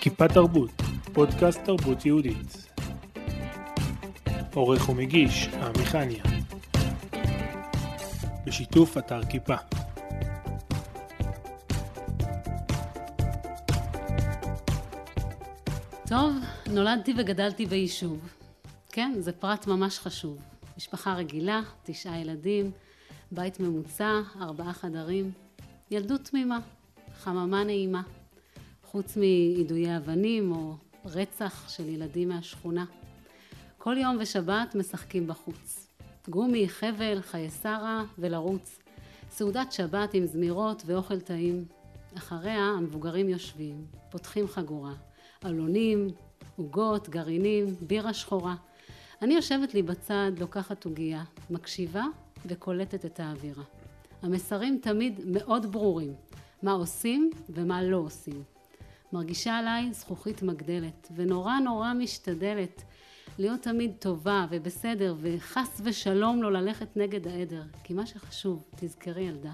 כיפה תרבות, פודקאסט תרבות יהודית. עורך ומגיש, עמי חניה. בשיתוף אתר כיפה. טוב, נולדתי וגדלתי ביישוב. כן, זה פרט ממש חשוב. משפחה רגילה, תשעה ילדים, בית ממוצע, ארבעה חדרים. ילדות תמימה, חממה נעימה. חוץ מיידויי אבנים או רצח של ילדים מהשכונה. כל יום ושבת משחקים בחוץ. גומי, חבל, חיי שרה ולרוץ. סעודת שבת עם זמירות ואוכל טעים. אחריה המבוגרים יושבים, פותחים חגורה. עלונים, עוגות, גרעינים, בירה שחורה. אני יושבת לי בצד, לוקחת עוגייה, מקשיבה וקולטת את האווירה. המסרים תמיד מאוד ברורים, מה עושים ומה לא עושים. מרגישה עליי זכוכית מגדלת, ונורא נורא משתדלת להיות תמיד טובה ובסדר, וחס ושלום לא ללכת נגד העדר. כי מה שחשוב, תזכרי ילדה,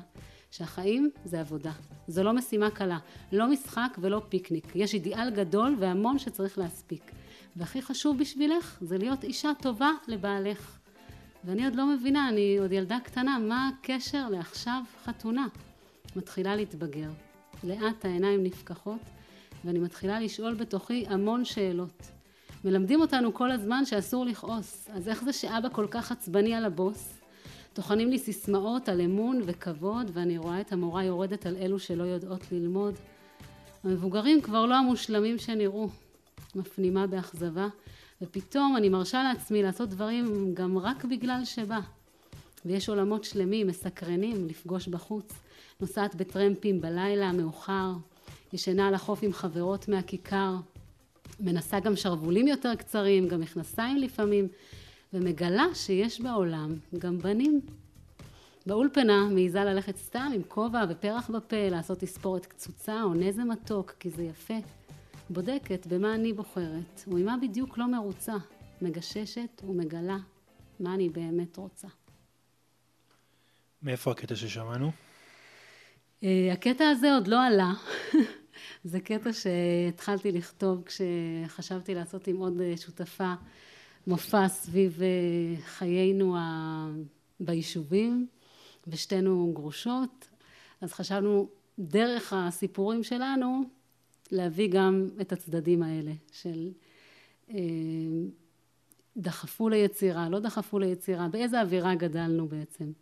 שהחיים זה עבודה. זו לא משימה קלה, לא משחק ולא פיקניק. יש אידיאל גדול והמון שצריך להספיק. והכי חשוב בשבילך זה להיות אישה טובה לבעלך. ואני עוד לא מבינה, אני עוד ילדה קטנה, מה הקשר לעכשיו חתונה? מתחילה להתבגר. לאט העיניים נפקחות, ואני מתחילה לשאול בתוכי המון שאלות. מלמדים אותנו כל הזמן שאסור לכעוס, אז איך זה שאבא כל כך עצבני על הבוס? טוחנים לי סיסמאות על אמון וכבוד, ואני רואה את המורה יורדת על אלו שלא יודעות ללמוד. המבוגרים כבר לא המושלמים שנראו. מפנימה באכזבה, ופתאום אני מרשה לעצמי לעשות דברים גם רק בגלל שבא. ויש עולמות שלמים, מסקרנים, לפגוש בחוץ. נוסעת בטרמפים בלילה, מאוחר, ישנה על החוף עם חברות מהכיכר, מנסה גם שרוולים יותר קצרים, גם מכנסיים לפעמים, ומגלה שיש בעולם גם בנים. באולפנה מעיזה ללכת סתם עם כובע ופרח בפה, לעשות תספורת קצוצה או נזם מתוק, כי זה יפה. בודקת במה אני בוחרת, וממה בדיוק לא מרוצה, מגששת ומגלה מה אני באמת רוצה. מאיפה הקטע ששמענו? אה, הקטע הזה עוד לא עלה. זה קטע שהתחלתי לכתוב כשחשבתי לעשות עם עוד אה, שותפה מופע סביב אה, חיינו ביישובים, ושתינו גרושות, אז חשבנו דרך הסיפורים שלנו להביא גם את הצדדים האלה של דחפו ליצירה, לא דחפו ליצירה, באיזה אווירה גדלנו בעצם.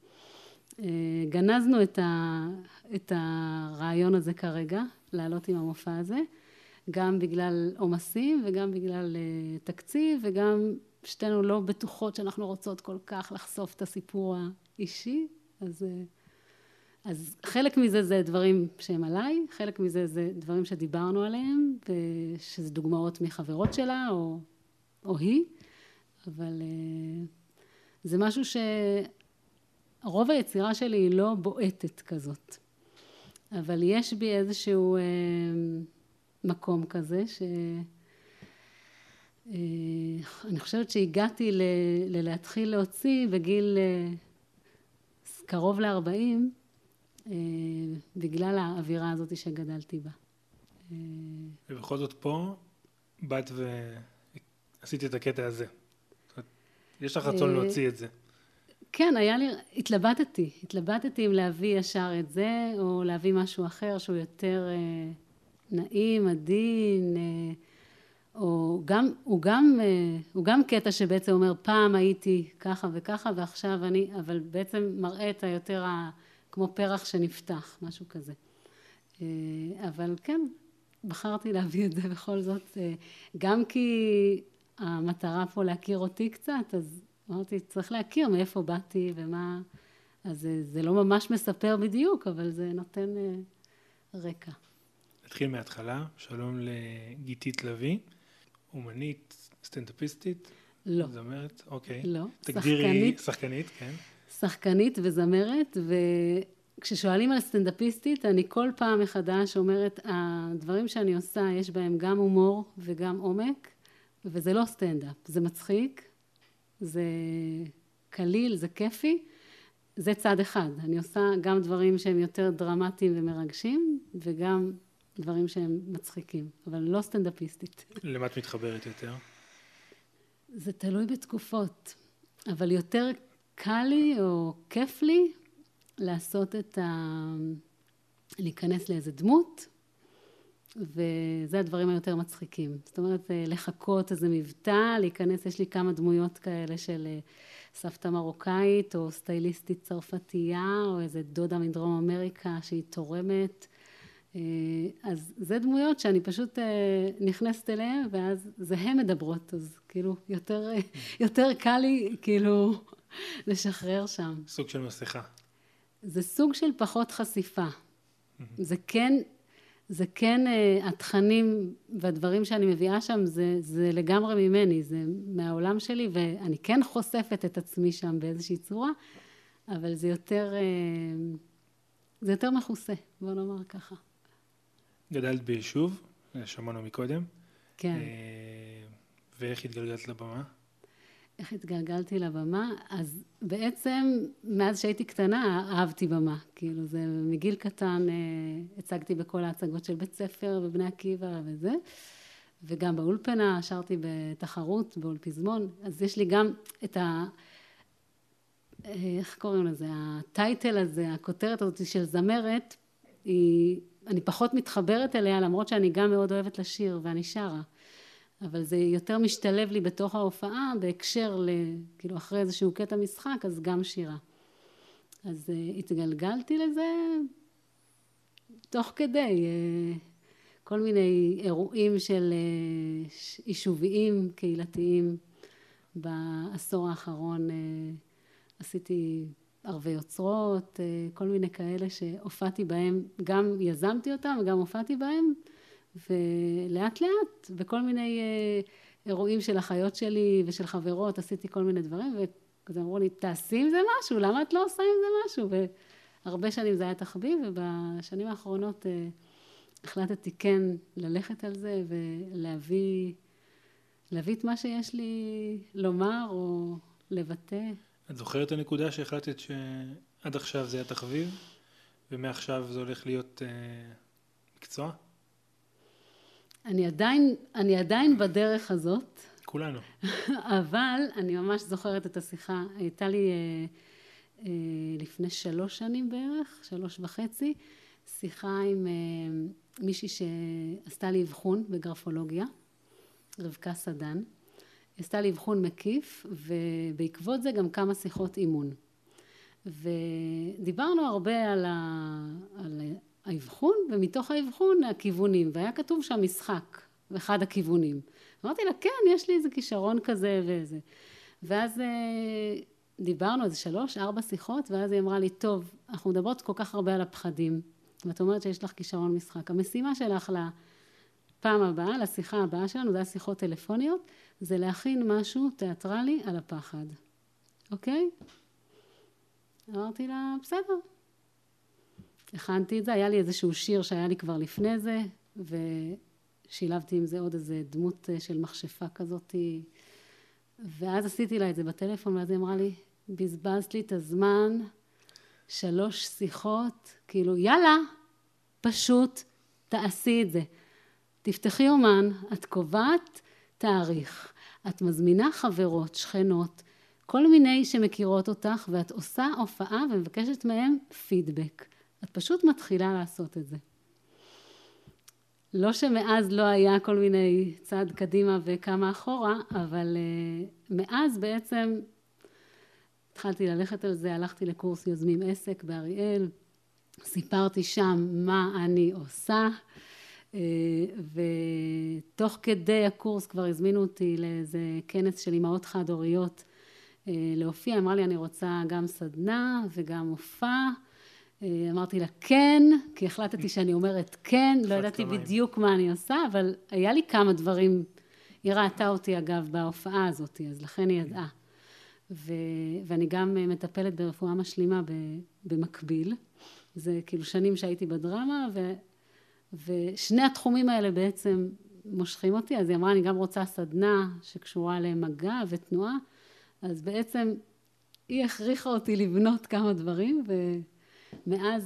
אה, גנזנו את, ה, את הרעיון הזה כרגע, לעלות עם המופע הזה, גם בגלל עומסים וגם בגלל uh, תקציב וגם שתינו לא בטוחות שאנחנו רוצות כל כך לחשוף את הסיפור האישי, אז, אז חלק מזה זה דברים שהם עליי, חלק מזה זה דברים שדיברנו עליהם, ושזה דוגמאות מחברות שלה או, או היא, אבל uh, זה משהו ש... רוב היצירה שלי היא לא בועטת כזאת, אבל יש בי איזשהו אה, מקום כזה ש... אה, אני חושבת שהגעתי ל... ללהתחיל להוציא בגיל אה, קרוב לארבעים אה, בגלל האווירה הזאת שגדלתי בה. אה, ובכל זאת פה באת ועשית את הקטע הזה. יש לך רצון אה, להוציא את זה. כן, היה לי, התלבטתי, התלבטתי אם להביא ישר את זה, או להביא משהו אחר שהוא יותר אה, נעים, עדין, אה, או גם, הוא גם, אה, הוא גם קטע שבעצם אומר, פעם הייתי ככה וככה, ועכשיו אני, אבל בעצם מראה את היותר, ה, כמו פרח שנפתח, משהו כזה. אה, אבל כן, בחרתי להביא את זה בכל זאת, אה, גם כי המטרה פה להכיר אותי קצת, אז אמרתי, צריך להכיר מאיפה באתי ומה... אז זה, זה לא ממש מספר בדיוק, אבל זה נותן רקע. נתחיל מההתחלה. שלום לגיתית לביא, אומנית, סטנדאפיסטית. לא. זמרת, אוקיי. לא. תגדירי, שחקנית. שחקנית, כן. שחקנית וזמרת, וכששואלים על סטנדאפיסטית, אני כל פעם מחדש אומרת, הדברים שאני עושה, יש בהם גם הומור וגם עומק, וזה לא סטנדאפ, זה מצחיק, זה קליל, זה כיפי, זה צד אחד. אני עושה גם דברים שהם יותר דרמטיים ומרגשים, וגם דברים שהם מצחיקים, אבל לא סטנדאפיסטית. למה את מתחברת יותר? זה תלוי בתקופות, אבל יותר קל לי או כיף לי לעשות את ה... להיכנס לאיזה דמות, וזה הדברים היותר מצחיקים. זאת אומרת, אה, לחכות איזה מבטא, להיכנס, יש לי כמה דמויות כאלה של אה, סבתא מרוקאית, או סטייליסטית צרפתייה, או איזה דודה מדרום אמריקה שהיא תורמת. אה, אז זה דמויות שאני פשוט נכנסת אליהן, ואז זה הן מדברות, אז כאילו יותר, יותר קל לי כאילו לשחרר שם. סוג של מסכה. זה סוג של פחות חשיפה. זה כן זה כן, אה, התכנים והדברים שאני מביאה שם זה, זה לגמרי ממני, זה מהעולם שלי, ואני כן חושפת את עצמי שם באיזושהי צורה, אבל זה יותר, אה, זה יותר מכוסה, בוא נאמר ככה. גדלת ביישוב, שמענו מקודם. כן. אה, ואיך התגלגלת לבמה? איך התגלגלתי לבמה? אז בעצם מאז שהייתי קטנה אהבתי במה. כאילו זה מגיל קטן אה, הצגתי בכל ההצגות של בית ספר ובני עקיבא וזה. וגם באולפנה שרתי בתחרות, באולפיזמון. אז יש לי גם את ה... אה, איך קוראים לזה? הטייטל הזה, הכותרת הזאת של זמרת, היא... אני פחות מתחברת אליה למרות שאני גם מאוד אוהבת לשיר ואני שרה. אבל זה יותר משתלב לי בתוך ההופעה בהקשר ל... כאילו אחרי איזשהו קטע משחק אז גם שירה. אז uh, התגלגלתי לזה תוך כדי uh, כל מיני אירועים של uh, יישוביים קהילתיים בעשור האחרון uh, עשיתי ערבי יוצרות, uh, כל מיני כאלה שהופעתי בהם, גם יזמתי אותם וגם הופעתי בהם ולאט לאט בכל מיני אה, אירועים של אחיות שלי ושל חברות עשיתי כל מיני דברים וכזה אמרו לי תעשי עם זה משהו למה את לא עושה עם זה משהו והרבה שנים זה היה תחביב ובשנים האחרונות אה, החלטתי כן ללכת על זה ולהביא להביא את מה שיש לי לומר או לבטא. את זוכרת את הנקודה שהחלטת שעד עכשיו זה היה תחביב ומעכשיו זה הולך להיות אה, מקצוע? אני עדיין, אני עדיין בדרך הזאת. כולנו. אבל אני ממש זוכרת את השיחה, הייתה לי אה, אה, לפני שלוש שנים בערך, שלוש וחצי, שיחה עם אה, מישהי שעשתה לי אבחון בגרפולוגיה, רבקה סדן. עשתה לי אבחון מקיף, ובעקבות זה גם כמה שיחות אימון. ודיברנו הרבה על, ה... על האבחון, ומתוך האבחון הכיוונים, והיה כתוב שם משחק, אחד הכיוונים. אמרתי לה, כן, יש לי איזה כישרון כזה וזה. ואז אה, דיברנו איזה שלוש, ארבע שיחות, ואז היא אמרה לי, טוב, אנחנו מדברות כל כך הרבה על הפחדים, ואת אומרת שיש לך כישרון משחק. המשימה שלך לפעם הבאה, לשיחה הבאה שלנו, זה היה שיחות טלפוניות, זה להכין משהו תיאטרלי על הפחד, אוקיי? אמרתי לה, בסדר. הכנתי את זה, היה לי איזשהו שיר שהיה לי כבר לפני זה, ושילבתי עם זה עוד איזה דמות אה, של מכשפה כזאת, ואז עשיתי לה את זה בטלפון, ואז היא אמרה לי, בזבזת לי את הזמן, שלוש שיחות, כאילו, יאללה, פשוט תעשי את זה. תפתחי אומן, את קובעת תאריך, את מזמינה חברות, שכנות, כל מיני שמכירות אותך, ואת עושה הופעה ומבקשת מהם פידבק. את פשוט מתחילה לעשות את זה. לא שמאז לא היה כל מיני צעד קדימה וכמה אחורה, אבל uh, מאז בעצם התחלתי ללכת על זה, הלכתי לקורס יוזמים עסק באריאל, סיפרתי שם מה אני עושה, uh, ותוך כדי הקורס כבר הזמינו אותי לאיזה כנס של אימהות חד-הוריות uh, להופיע, אמרה לי אני רוצה גם סדנה וגם מופע אה, אמרתי לה כן, כי החלטתי שאני אומרת כן, לא ידעתי בדיוק מה אני עושה, אבל היה לי כמה דברים, היא ראתה אותי אגב בהופעה הזאת, אז לכן היא ידעה. ו, ואני גם מטפלת ברפואה משלימה במקביל, זה כאילו שנים שהייתי בדרמה, ו, ושני התחומים האלה בעצם מושכים אותי, אז היא אמרה אני גם רוצה סדנה שקשורה למגע ותנועה, אז בעצם היא הכריחה אותי לבנות כמה דברים, ומאז אה,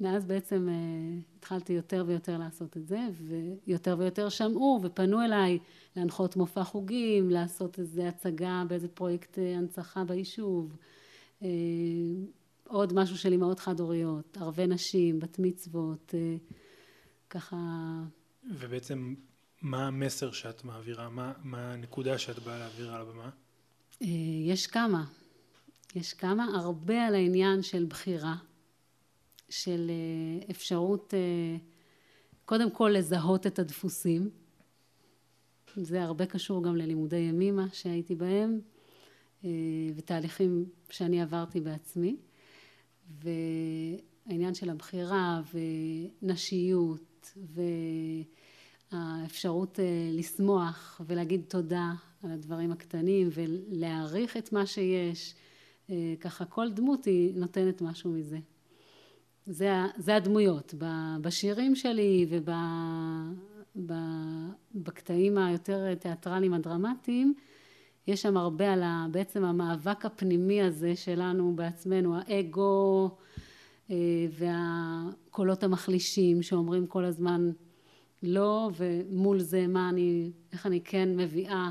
מאז בעצם התחלתי יותר ויותר לעשות את זה, ויותר ויותר שמעו ופנו אליי להנחות מופע חוגים, לעשות איזה הצגה באיזה פרויקט הנצחה ביישוב. עוד משהו של אימהות חד-הוריות, ערבי נשים, בת מצוות, ככה... ובעצם מה המסר שאת מעבירה? מה, מה הנקודה שאת באה להעביר על הבמה? אה, יש כמה. יש כמה. הרבה על העניין של בחירה, של אה, אפשרות אה, קודם כל לזהות את הדפוסים. זה הרבה קשור גם ללימודי ימימה שהייתי בהם, ותהליכים שאני עברתי בעצמי. והעניין של הבחירה ונשיות והאפשרות אה, לשמוח ולהגיד תודה על הדברים הקטנים ולהעריך את מה שיש, אה, ככה כל דמות היא נותנת משהו מזה. זה, זה הדמויות. בשירים שלי ובקטעים היותר תיאטרליים הדרמטיים יש שם הרבה על בעצם המאבק הפנימי הזה שלנו בעצמנו, האגו אה, והקולות המחלישים שאומרים כל הזמן לא, ומול זה מה אני, איך אני כן מביאה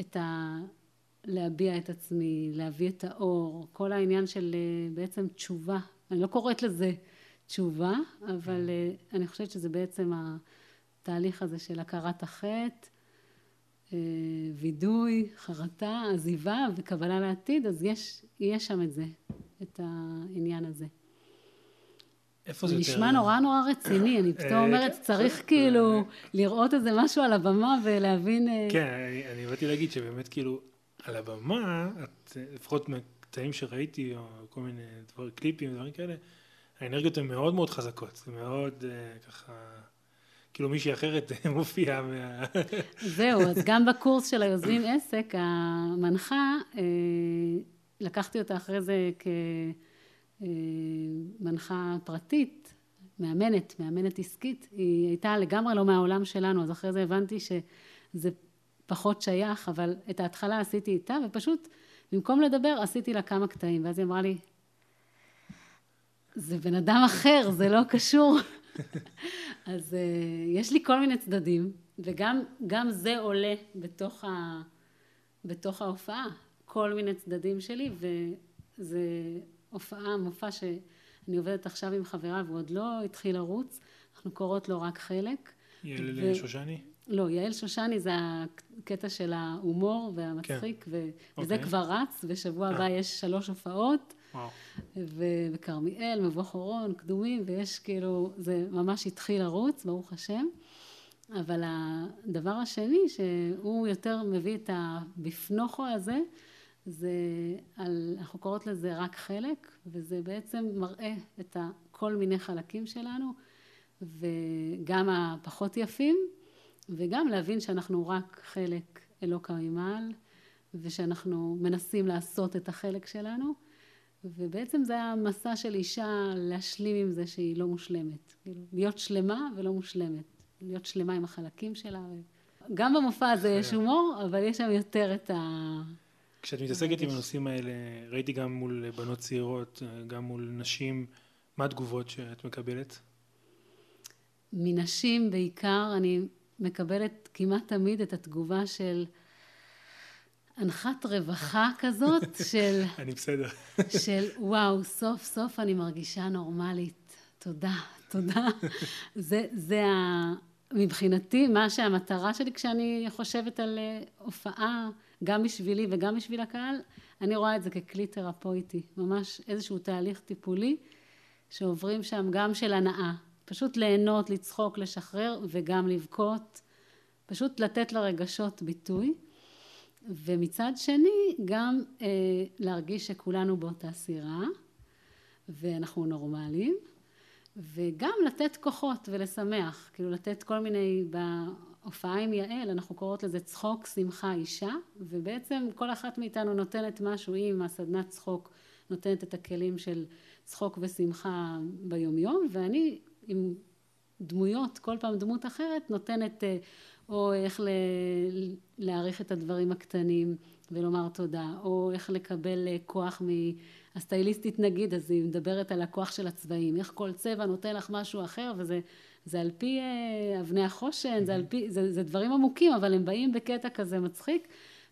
את ה... להביע את עצמי, להביא את האור, כל העניין של אה, בעצם תשובה, אני לא קוראת לזה תשובה, אבל אה, אני חושבת שזה בעצם התהליך הזה של הכרת החטא אה, וידוי, חרטה, עזיבה וקבלה לעתיד, אז יש, יש שם את זה, את העניין הזה. איפה זה יותר... נשמע נורא נורא רציני, אני פתאום אומרת, צריך כאילו לראות איזה משהו על הבמה ולהבין... כן, אני באתי להגיד שבאמת כאילו, על הבמה, לפחות מקטעים שראיתי, או כל מיני דברים, קליפים, דברים כאלה, האנרגיות הן מאוד מאוד חזקות, זה מאוד ככה... כאילו מישהי אחרת מופיעה מה... זהו, אז גם בקורס של היוזמים עסק, המנחה, אה, לקחתי אותה אחרי זה כמנחה פרטית, מאמנת, מאמנת עסקית, היא הייתה לגמרי לא מהעולם שלנו, אז אחרי זה הבנתי שזה פחות שייך, אבל את ההתחלה עשיתי איתה, ופשוט במקום לדבר עשיתי לה כמה קטעים, ואז היא אמרה לי, זה בן אדם אחר, זה לא קשור. אז uh, יש לי כל מיני צדדים, וגם זה עולה בתוך, ה, בתוך ההופעה, כל מיני צדדים שלי, וזה הופעה, מופע שאני עובדת עכשיו עם חברה והוא עוד לא התחיל לרוץ, אנחנו קוראות לו רק חלק. יעל ו... שושני? לא, יעל שושני זה הקטע של ההומור והמצחיק, כן. ו... okay. וזה אוקיי. כבר רץ, ושבוע הבא יש שלוש הופעות. וכרמיאל, מבוא חורון, קדומים, ויש כאילו, זה ממש התחיל לרוץ, ברוך השם. אבל הדבר השני, שהוא יותר מביא את הבפנוכו הזה, זה על, אנחנו קוראות לזה רק חלק, וזה בעצם מראה את כל מיני חלקים שלנו, וגם הפחות יפים, וגם להבין שאנחנו רק חלק אלוקא ממעל, ושאנחנו מנסים לעשות את החלק שלנו. ובעצם זה המסע של אישה להשלים עם זה שהיא לא מושלמת. כאילו, להיות שלמה ולא מושלמת. להיות שלמה עם החלקים שלה. גם במופע הזה יש הומור, אבל יש שם יותר את ה... כשאת מתעסקת עם הנושאים האלה, ראיתי גם מול בנות צעירות, גם מול נשים, מה התגובות שאת מקבלת? מנשים בעיקר, אני מקבלת כמעט תמיד את התגובה של אנחת רווחה כזאת של... אני בסדר. של וואו, סוף סוף אני מרגישה נורמלית. תודה, תודה. זה, זה ה... מבחינתי, מה שהמטרה שלי כשאני חושבת על אה, הופעה, גם בשבילי וגם בשביל הקהל, אני רואה את זה ככלי תרפויטי. ממש איזשהו תהליך טיפולי שעוברים שם גם של הנאה. פשוט ליהנות, לצחוק, לשחרר וגם לבכות. פשוט לתת לרגשות ביטוי. ומצד שני גם אה, להרגיש שכולנו באותה סירה ואנחנו נורמליים וגם לתת כוחות ולשמח, כאילו לתת כל מיני, בהופעה עם יעל אנחנו קוראות לזה צחוק, שמחה, אישה ובעצם כל אחת מאיתנו נותנת משהו, היא עם הסדנת צחוק נותנת את הכלים של צחוק ושמחה ביומיום ואני עם דמויות, כל פעם דמות אחרת נותנת אה, או איך להעריך את הדברים הקטנים, ולומר תודה, או איך לקבל אה, כוח מהסטייליסטית נגיד, אז היא מדברת על הכוח של הצבעים, איך כל צבע נותן לך משהו אחר, וזה זה על פי אה, אבני החושן, זה, על פי, זה, זה דברים עמוקים, אבל הם באים בקטע כזה מצחיק,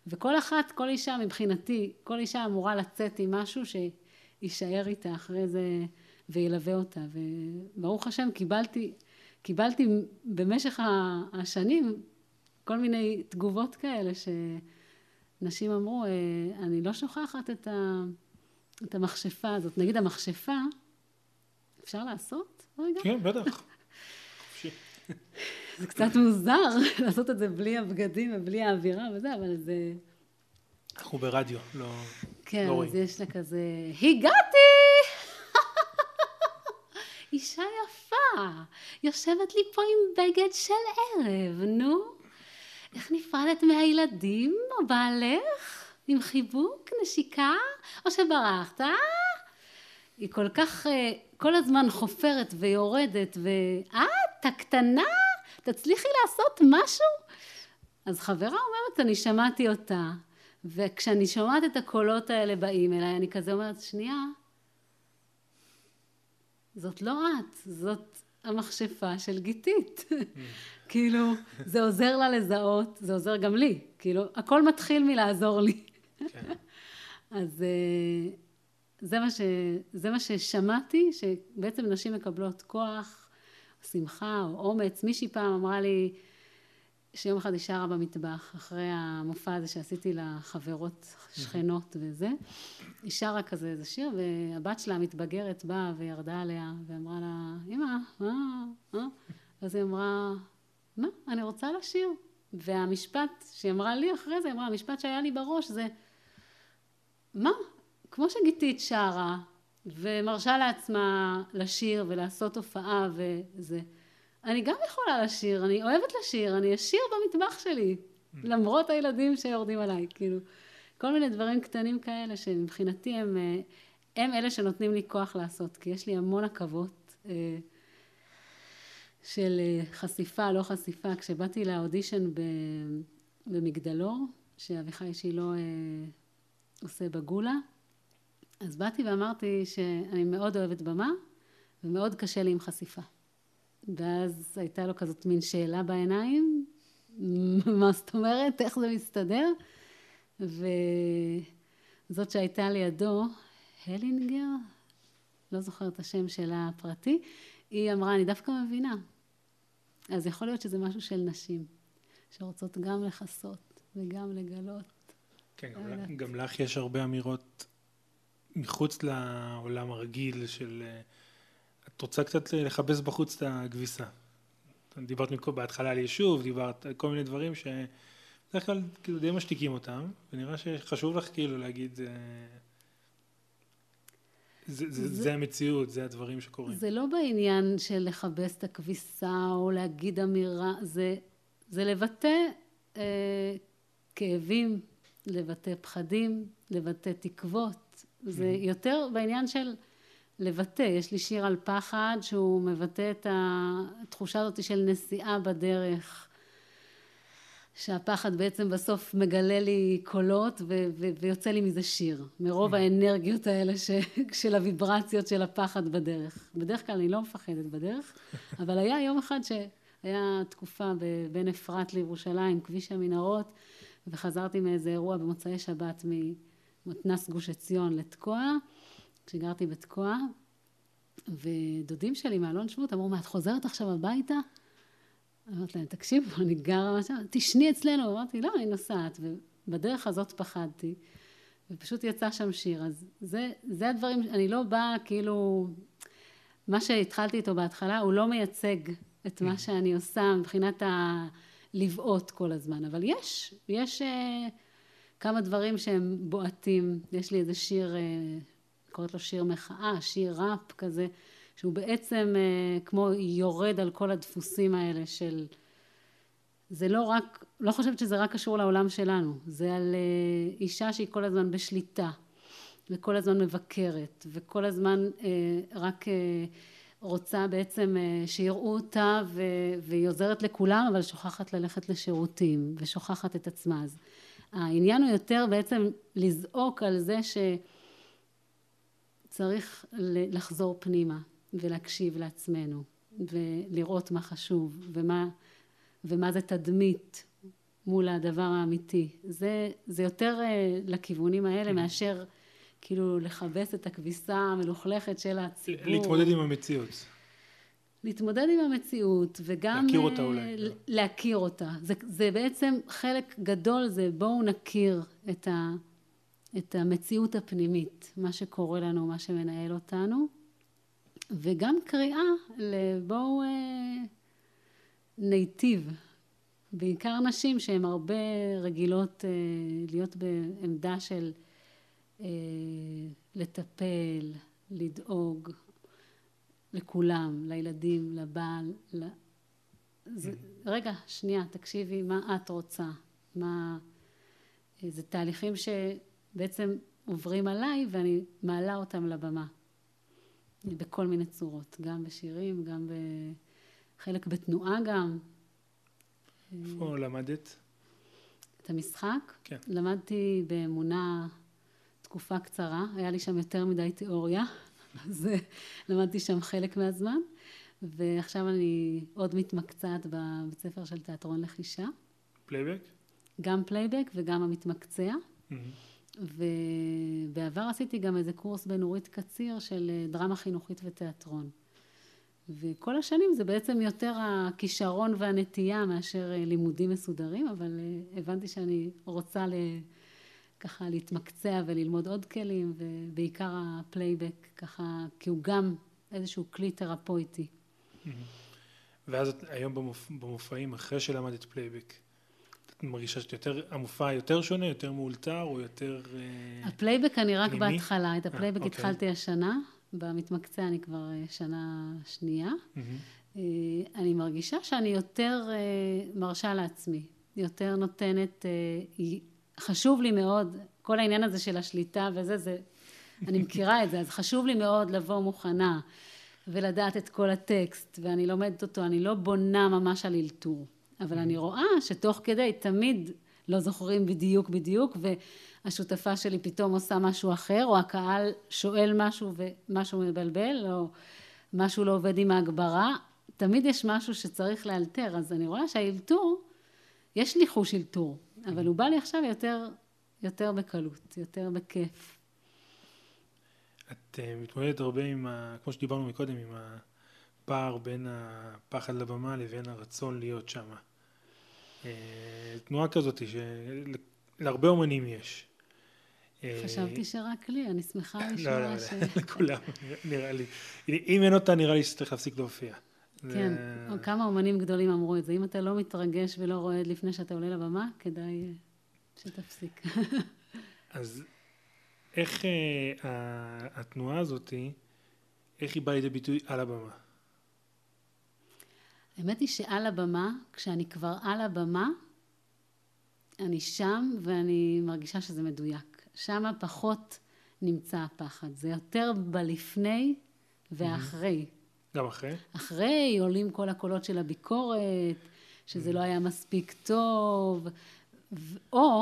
וכל אחת, כל אישה מבחינתי, כל אישה אמורה לצאת עם משהו שיישאר איתה אחרי זה וילווה אותה, וברוך השם קיבלתי, קיבלתי במשך השנים כל מיני תגובות כאלה שנשים אמרו, אה, אני לא שוכחת את, ה, את המכשפה הזאת. נגיד המכשפה, אפשר לעשות רגע? כן, בטח. זה קצת מוזר לעשות את זה בלי הבגדים ובלי האווירה וזה, אבל זה... אנחנו ברדיו, לא, כן, לא אז רואים. יש לה כזה, הגעתי! אישה יפה, יושבת לי פה עם בגד של ערב, נו. איך נפרדת מהילדים או בעלך? עם חיבוק, נשיקה, או שברחת? היא כל כך, אה, כל הזמן חופרת ויורדת, ואת, הקטנה, תצליחי לעשות משהו? אז חברה אומרת, אני שמעתי אותה, וכשאני שומעת את הקולות האלה באים אליי, אני כזה אומרת, שנייה, זאת לא את, זאת המכשפה של גיתית. כאילו, זה עוזר לה לזהות, זה עוזר גם לי, כאילו, הכל מתחיל מלעזור לי. כן. אז אה, זה מה, ש, זה מה ששמעתי, שבעצם נשים מקבלות כוח, שמחה או אומץ. מישהי פעם אמרה לי שיום אחד היא שרה במטבח, אחרי המופע הזה שעשיתי לחברות שכנות וזה, היא שרה כזה איזה שיר, והבת שלה המתבגרת באה וירדה עליה, ואמרה לה, אמא, מה, מה? אז היא אמרה, מה, אני רוצה לשיר. והמשפט שהיא אמרה לי אחרי זה, אמרה, המשפט שהיה לי בראש זה, מה, כמו שגיתית שרה ומרשה לעצמה לשיר ולעשות הופעה וזה, אני גם יכולה לשיר, אני אוהבת לשיר, אני אשיר במטבח שלי, למרות הילדים שיורדים עליי, כאילו, כל מיני דברים קטנים כאלה שמבחינתי הם, אה, הם אלה שנותנים לי כוח לעשות, כי יש לי המון עכבות אה, של אה, חשיפה, לא חשיפה. כשבאתי לאודישן במגדלור, שאביחי שילה עושה בגולה, אז באתי ואמרתי שאני מאוד אוהבת במה ומאוד קשה לי עם חשיפה. ואז הייתה לו כזאת מין שאלה בעיניים, מה זאת אומרת, איך זה מסתדר? וזאת שהייתה לידו, הלינגר, לא זוכרת את השם שלה הפרטי, היא אמרה, אני דווקא מבינה. אז יכול להיות שזה משהו של נשים, שרוצות גם לכסות וגם לגלות. כן, גם, גם לך יש הרבה אמירות מחוץ לעולם הרגיל של... את רוצה קצת לכבס בחוץ את הכביסה. דיברת מקום בהתחלה על יישוב, דיברת על כל מיני דברים שבדרך כלל כאילו די משתיקים אותם, ונראה שחשוב לך כאילו להגיד זה, זה, זה, זה המציאות, זה הדברים שקורים. זה לא בעניין של לכבס את הכביסה או להגיד אמירה, זה, זה לבטא אה, כאבים, לבטא פחדים, לבטא תקוות. זה יותר בעניין של לבטא. יש לי שיר על פחד שהוא מבטא את התחושה הזאת של נסיעה בדרך. שהפחד בעצם בסוף מגלה לי קולות ו- ו- ויוצא לי מזה שיר, מרוב האנרגיות האלה ש- של הוויברציות של הפחד בדרך. בדרך כלל אני לא מפחדת בדרך, אבל היה יום אחד שהיה תקופה בין אפרת לירושלים, כביש המנהרות, וחזרתי מאיזה אירוע במוצאי שבת ממתנס גוש עציון לתקוע, כשגרתי בתקוע, ודודים שלי מאלון שבות אמרו, מה, את חוזרת עכשיו הביתה? אמרתי להם, תקשיבו, אני גרה משהו, תשני אצלנו. אמרתי, לא, אני נוסעת. ובדרך הזאת פחדתי, ופשוט יצא שם שיר. אז זה, זה הדברים, אני לא באה כאילו, מה שהתחלתי איתו בהתחלה, הוא לא מייצג את מה שאני עושה מבחינת ה... לבעוט כל הזמן. אבל יש, יש uh, כמה דברים שהם בועטים. יש לי איזה שיר, uh, קוראת לו שיר מחאה, שיר ראפ כזה. שהוא בעצם אה, כמו יורד על כל הדפוסים האלה של... זה לא רק, לא חושבת שזה רק קשור לעולם שלנו, זה על אה, אישה שהיא כל הזמן בשליטה, וכל הזמן מבקרת, וכל הזמן אה, רק רוצה בעצם שיראו אותה והיא עוזרת לכולם, אבל שוכחת ללכת לשירותים, ושוכחת את עצמה. אז העניין הוא יותר בעצם לזעוק על זה שצריך לחזור פנימה ולהקשיב לעצמנו ולראות מה חשוב ומה, ומה זה תדמית מול הדבר האמיתי. זה, זה יותר אה, לכיוונים האלה כן. מאשר כאילו לכבס את הכביסה המלוכלכת של הציבור. להתמודד עם המציאות. להתמודד עם המציאות וגם... להכיר אותה אולי. לא. להכיר אותה. זה, זה בעצם חלק גדול, זה בואו נכיר את, ה, את המציאות הפנימית, מה שקורה לנו, מה שמנהל אותנו, וגם קריאה לבואו אה, ניטיב. בעיקר נשים שהן הרבה רגילות אה, להיות בעמדה של אה, לטפל, לדאוג, לכולם, לילדים, לבעל. ל... זה, רגע, שנייה, תקשיבי, מה את רוצה? מה... זה תהליכים שבעצם עוברים עליי ואני מעלה אותם לבמה. בכל מיני צורות, גם בשירים, גם בחלק בתנועה גם. איפה למדת? את המשחק? כן. למדתי באמונה תקופה קצרה, היה לי שם יותר מדי תיאוריה. אז אה, למדתי שם חלק מהזמן, ועכשיו אני עוד מתמקצעת בבית ספר של תיאטרון לחישה. פלייבק? גם פלייבק וגם המתמקצע. Mm-hmm. ובעבר עשיתי גם איזה קורס בנורית קציר של אה, דרמה חינוכית ותיאטרון. וכל השנים זה בעצם יותר הכישרון והנטייה מאשר אה, לימודים מסודרים, אבל הבנתי שאני רוצה ככה להתמקצע וללמוד עוד כלים, ובעיקר הפלייבק ככה, כי הוא גם איזשהו כלי תרפויטי. ואז את היום במופ... במופעים, אחרי שלמדת פלייבק, מרגישה יותר, המופע יותר שונה, יותר מאולתר או יותר אה, הפלייבק אני רק פנימי? בהתחלה, את הפלייבק אה, אה, אוקיי. התחלתי השנה, במתמקצע אני כבר אה, שנה שנייה. Mm-hmm. אני מרגישה שאני יותר מרשה לעצמי, יותר נותנת חשוב לי מאוד, כל העניין הזה של השליטה וזה, זה, אני מכירה את זה, אז חשוב לי מאוד לבוא מוכנה ולדעת את כל הטקסט, ואני לומדת אותו, אני לא בונה ממש על אלתור, אבל אני רואה שתוך כדי תמיד לא זוכרים בדיוק בדיוק, והשותפה שלי פתאום עושה משהו אחר, או הקהל שואל משהו ומשהו מבלבל, או משהו לא עובד עם ההגברה, תמיד יש משהו שצריך לאלתר, אז אני רואה שהאלתור, יש לי חוש אלתור, אבל הוא בא לי עכשיו יותר, יותר בקלות, יותר בכיף. את uh, מתמודדת הרבה עם, ה, כמו שדיברנו מקודם, עם הפער בין הפחד לבמה לבין הרצון להיות שם. Uh, תנועה כזאת שלהרבה אומנים יש. אה, חשבתי שרק לי, אני שמחה לא, לשמוע לא, לא, ש... לא, לא, לכולם, נראה לי. אם אין אותה, נראה לי שצריך להפסיק להופיע. כן, זה... כמה אומנים גדולים אמרו את זה. אם אתה לא מתרגש ולא רועד לפני שאתה עולה לבמה, כדאי אה, שתפסיק. אז איך אה, התנועה הזאת, איך היא באה לידי ביטוי על הבמה? האמת היא שעל הבמה, כשאני כבר על הבמה, אני שם ואני מרגישה שזה מדויק. שם פחות נמצא הפחד. זה יותר בלפני ואחרי. גם אחרי? אחרי עולים כל הקולות של הביקורת, שזה. לא היה מספיק טוב, או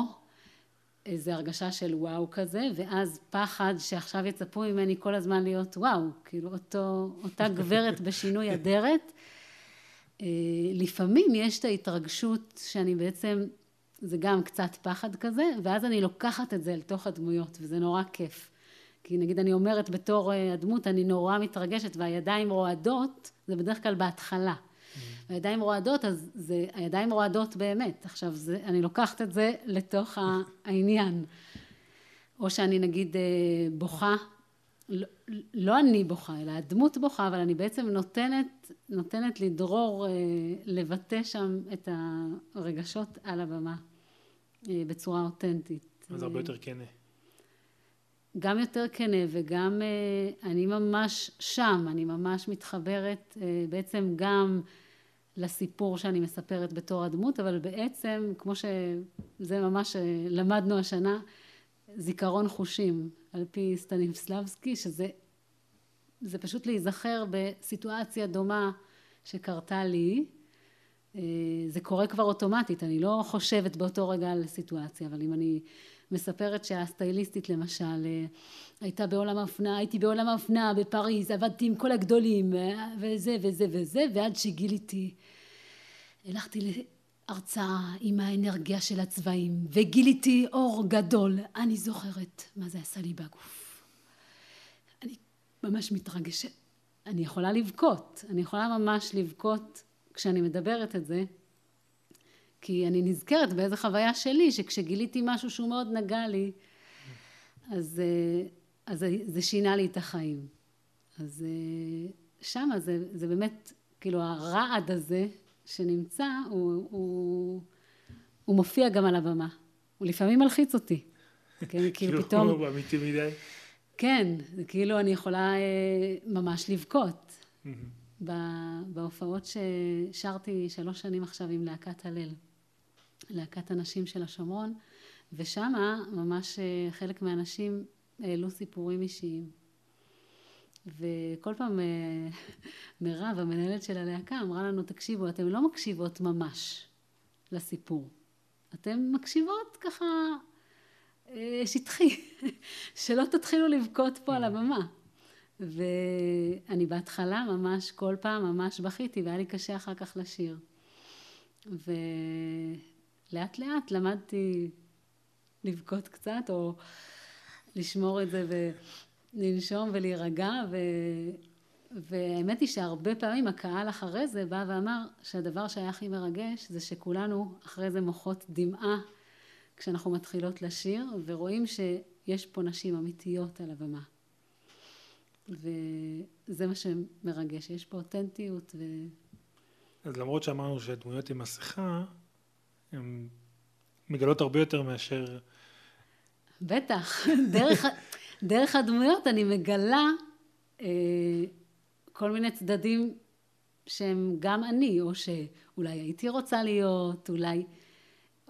איזו הרגשה של וואו כזה, ואז פחד שעכשיו יצפו ממני כל הזמן להיות וואו, כאילו אותו, אותה גברת בשינוי אדרת. אה, לפעמים יש את ההתרגשות שאני בעצם, זה גם קצת פחד כזה, ואז אני לוקחת את זה אל תוך הדמויות, וזה נורא כיף. כי נגיד אני אומרת בתור אה, הדמות, אני נורא מתרגשת והידיים רועדות, זה בדרך כלל בהתחלה. Mm-hmm. הידיים רועדות, אז זה, הידיים רועדות באמת. עכשיו, זה, אני לוקחת את זה לתוך העניין. או שאני נגיד אה, בוכה, לא, אני בוכה, אלא הדמות בוכה, אבל אני בעצם נותנת, נותנת לדרור, אה, לבטא שם את הרגשות על הבמה בצורה אותנטית. אז הרבה יותר כנה. גם יותר כנה וגם אה, אני ממש שם, אני ממש מתחברת אה, בעצם גם לסיפור שאני מספרת בתור הדמות, אבל בעצם, כמו שזה ממש אה, למדנו השנה, זיכרון חושים על פי סטניסלבסקי, שזה זה פשוט להיזכר בסיטואציה דומה שקרתה לי, זה קורה כבר אוטומטית, אני לא חושבת באותו רגע על סיטואציה, אבל אם אני מספרת שהסטייליסטית למשל הייתה בעולם האופנה, הייתי בעולם האופנה בפריז, עבדתי עם כל הגדולים וזה וזה וזה, ועד שגיליתי, הלכתי להרצאה עם האנרגיה של הצבעים, וגיליתי אור גדול. אני זוכרת מה זה עשה לי בגוף. ממש מתרגשת. אני יכולה לבכות, אני יכולה ממש לבכות כשאני מדברת את זה, כי אני נזכרת באיזה חוויה שלי, שכשגיליתי משהו שהוא מאוד נגע לי, אז, אז זה שינה לי את החיים. אז שמה זה, זה באמת, כאילו הרעד הזה שנמצא, הוא, הוא, הוא מופיע גם על הבמה. הוא לפעמים מלחיץ אותי. כן, כאילו פתאום... כאילו הוא אמיתי מדי. כן, זה כאילו אני יכולה אה, ממש לבכות. בהופעות ששרתי שלוש שנים עכשיו עם להקת הלל, להקת הנשים של השומרון, ושמה ממש אה, חלק מהאנשים העלו סיפורים אישיים. וכל פעם אה, מירב, המנהלת של הלהקה, אמרה לנו, תקשיבו, אתן לא מקשיבות ממש לסיפור. אתן מקשיבות ככה שטחי, שלא תתחילו לבכות פה על הבמה. ואני בהתחלה ממש, כל פעם ממש בכיתי, והיה לי קשה אחר כך לשיר. ולאט לאט למדתי לבכות קצת, או לשמור את זה ו... לנשום ולהירגע ו... והאמת היא שהרבה פעמים הקהל אחרי זה בא ואמר שהדבר שהיה הכי מרגש זה שכולנו אחרי זה מוחות דמעה כשאנחנו מתחילות לשיר ורואים שיש פה נשים אמיתיות על הבמה. וזה מה שמרגש, יש פה אותנטיות ו... אז למרות שאמרנו שהדמויות עם מסכה הן מגלות הרבה יותר מאשר בטח, דרך, דרך הדמויות אני מגלה אה, כל מיני צדדים שהם גם אני, או שאולי הייתי רוצה להיות, אולי,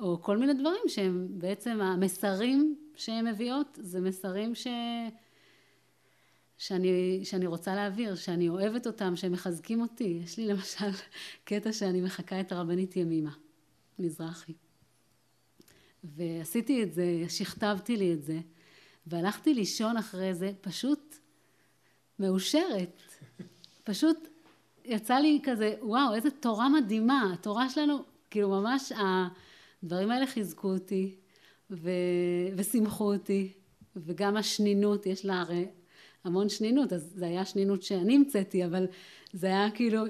או כל מיני דברים שהם בעצם המסרים שהן מביאות, זה מסרים ש... שאני, שאני רוצה להעביר, שאני אוהבת אותם, שהם מחזקים אותי. יש לי למשל קטע שאני מחקה את הרבנית ימימה, מזרחי. ועשיתי את זה, שכתבתי לי את זה, והלכתי לישון אחרי זה פשוט מאושרת. פשוט יצא לי כזה, וואו, איזה תורה מדהימה. התורה שלנו, כאילו ממש הדברים האלה חיזקו אותי ו... ושימחו אותי. וגם השנינות, יש לה הרי המון שנינות, אז זה היה שנינות שאני המצאתי, אבל זה היה כאילו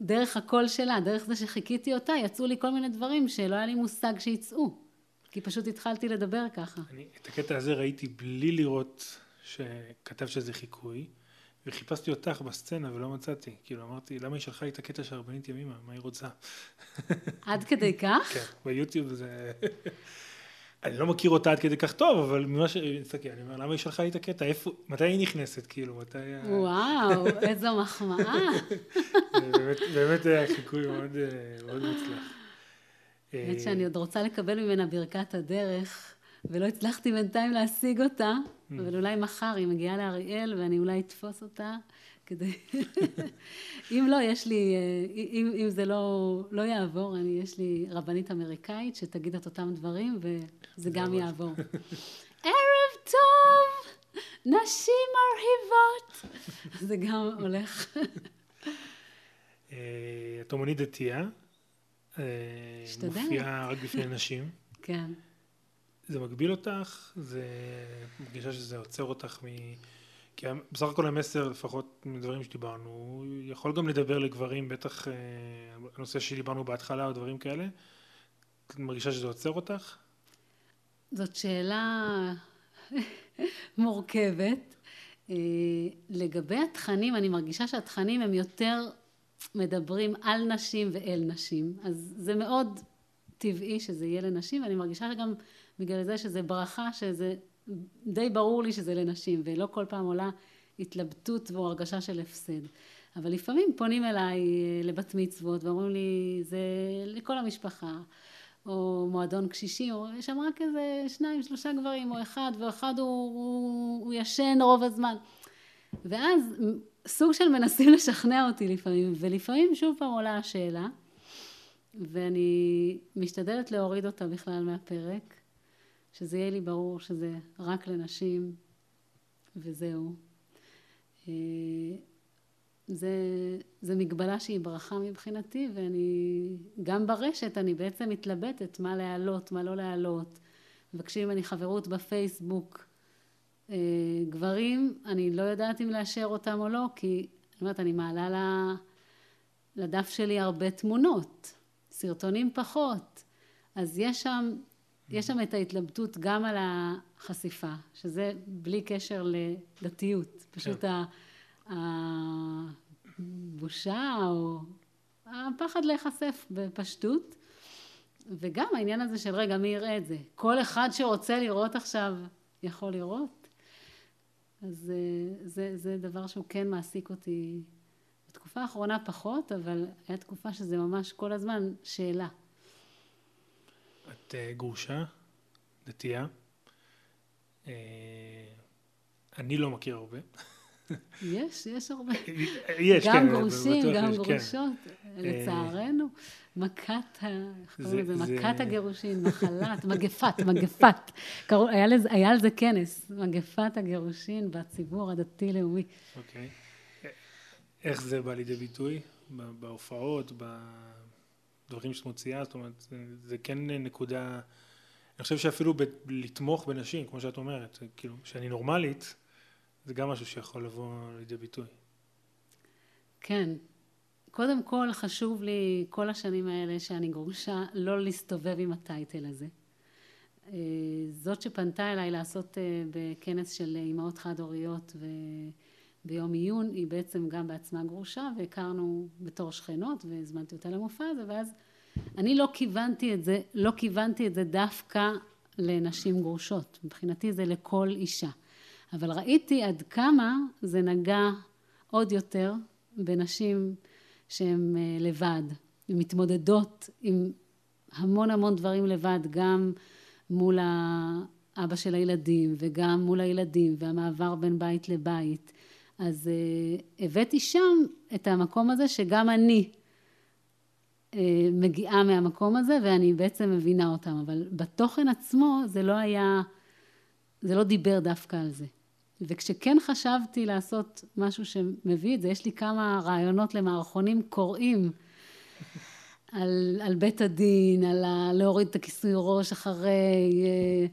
דרך הקול שלה, דרך זה שחיכיתי אותה, יצאו לי כל מיני דברים שלא היה לי מושג שיצאו. כי פשוט התחלתי לדבר ככה. אני את הקטע הזה ראיתי בלי לראות שכתב שזה חיקוי, וחיפשתי אותך בסצנה ולא מצאתי. כאילו אמרתי, למה היא שלחה לי את הקטע של הרבנית ימימה? מה היא רוצה? עד כדי כך? כן, ביוטיוב זה... אני לא מכיר אותה עד כדי כך טוב, אבל ממה ש... תסתכל, אני אומר, למה היא שלחה לי את הקטע? איפה, מתי היא נכנסת, כאילו, מתי... וואו, איזו מחמאה. באמת, באמת היה חיקוי מאוד, אה, מאוד מוצלח. האמת שאני עוד רוצה לקבל ממנה ברכת הדרך, ולא הצלחתי בינתיים להשיג אותה, mm. אבל אולי מחר היא מגיעה לאריאל ואני אולי אתפוס אותה, כדי... אם לא, יש לי, אם, אם זה לא, לא יעבור, אני, יש לי רבנית אמריקאית שתגיד את אותם דברים, וזה גם יעבור. ערב טוב, נשים מרהיבות. זה גם הולך. אה, את אומנית דתייה. משתדלת. מופיעה רק בפני נשים. כן. זה מגביל אותך? זה מרגישה שזה עוצר אותך מ... כי בסך הכל המסר, לפחות מדברים שדיברנו, הוא יכול גם לדבר לגברים, בטח אה, הנושא שדיברנו בהתחלה או דברים כאלה. את מרגישה שזה עוצר אותך? זאת שאלה מורכבת. אה, לגבי התכנים, אני מרגישה שהתכנים הם יותר מדברים על נשים ואל נשים, אז זה מאוד טבעי שזה יהיה לנשים, ואני מרגישה שגם בגלל זה שזה ברכה, שזה די ברור לי שזה לנשים, ולא כל פעם עולה התלבטות או הרגשה של הפסד. אבל לפעמים פונים אליי אה, לבת מצוות ואומרים לי, זה לכל המשפחה, או מועדון קשישים, או יש שם רק איזה שניים, שלושה גברים, או אחד, ואחד הוא, הוא, הוא ישן רוב הזמן. ואז סוג של מנסים לשכנע אותי לפעמים, ולפעמים שוב פעם עולה השאלה, ואני משתדלת להוריד אותה בכלל מהפרק, שזה יהיה לי ברור שזה רק לנשים, וזהו. אה, זה, זה מגבלה שהיא ברכה מבחינתי, ואני, גם ברשת אני בעצם מתלבטת מה להעלות, מה לא להעלות. מבקשים ממני חברות בפייסבוק. אה, גברים, אני לא יודעת אם לאשר אותם או לא, כי אני אומרת, אני מעלה לדף שלי הרבה תמונות, סרטונים פחות. אז יש שם, יש שם את ההתלבטות גם על החשיפה, שזה בלי קשר לדתיות. פשוט כן. הבושה או הפחד להיחשף בפשטות. וגם העניין הזה של רגע, מי יראה את זה? כל אחד שרוצה לראות עכשיו יכול לראות? אז אה, זה, זה דבר שהוא כן מעסיק אותי. בתקופה האחרונה פחות, אבל הייתה תקופה שזה ממש כל הזמן שאלה. את uh, גרושה, דתייה. Uh, אני לא מכיר הרבה. יש, יש הרבה. יש, גם כן. גם גרושים, גם יש, גרושות, כן. לצערנו. מכת, איך קוראים לזה? מכת הגירושין, מחלת, מגפת, מגפת. קראו, היה, לזה, היה על זה כנס, מגפת הגירושין בציבור הדתי-לאומי. אוקיי. איך זה בא לידי ביטוי? בהופעות, בדברים שאת מוציאה? זאת אומרת, זה כן נקודה... אני חושב שאפילו ב- לתמוך בנשים, כמו שאת אומרת, כאילו, שאני נורמלית, זה גם משהו שיכול לבוא לידי ביטוי. כן. קודם כל חשוב לי כל השנים האלה שאני גרושה לא להסתובב עם הטייטל הזה. אה, זאת שפנתה אליי לעשות אה, בכנס של אימהות חד-הוריות וביום עיון, היא בעצם גם בעצמה גרושה והכרנו בתור שכנות והזמנתי אותה למופע הזה ואז אני לא כיוונתי את זה, לא כיוונתי את זה דווקא לנשים גרושות, מבחינתי זה לכל אישה. אבל ראיתי עד כמה זה נגע עוד יותר בנשים שהן אה, לבד, מתמודדות עם המון המון דברים לבד, גם מול האבא של הילדים וגם מול הילדים והמעבר בין בית לבית. אז uh, הבאתי שם את המקום הזה שגם אני uh, מגיעה מהמקום הזה ואני בעצם מבינה אותם, אבל בתוכן עצמו זה לא היה, זה לא דיבר דווקא על זה. וכשכן חשבתי לעשות משהו שמביא את זה, יש לי כמה רעיונות למערכונים קוראים על, על בית הדין, על ה, להוריד את הכיסוי ראש אחרי, אה,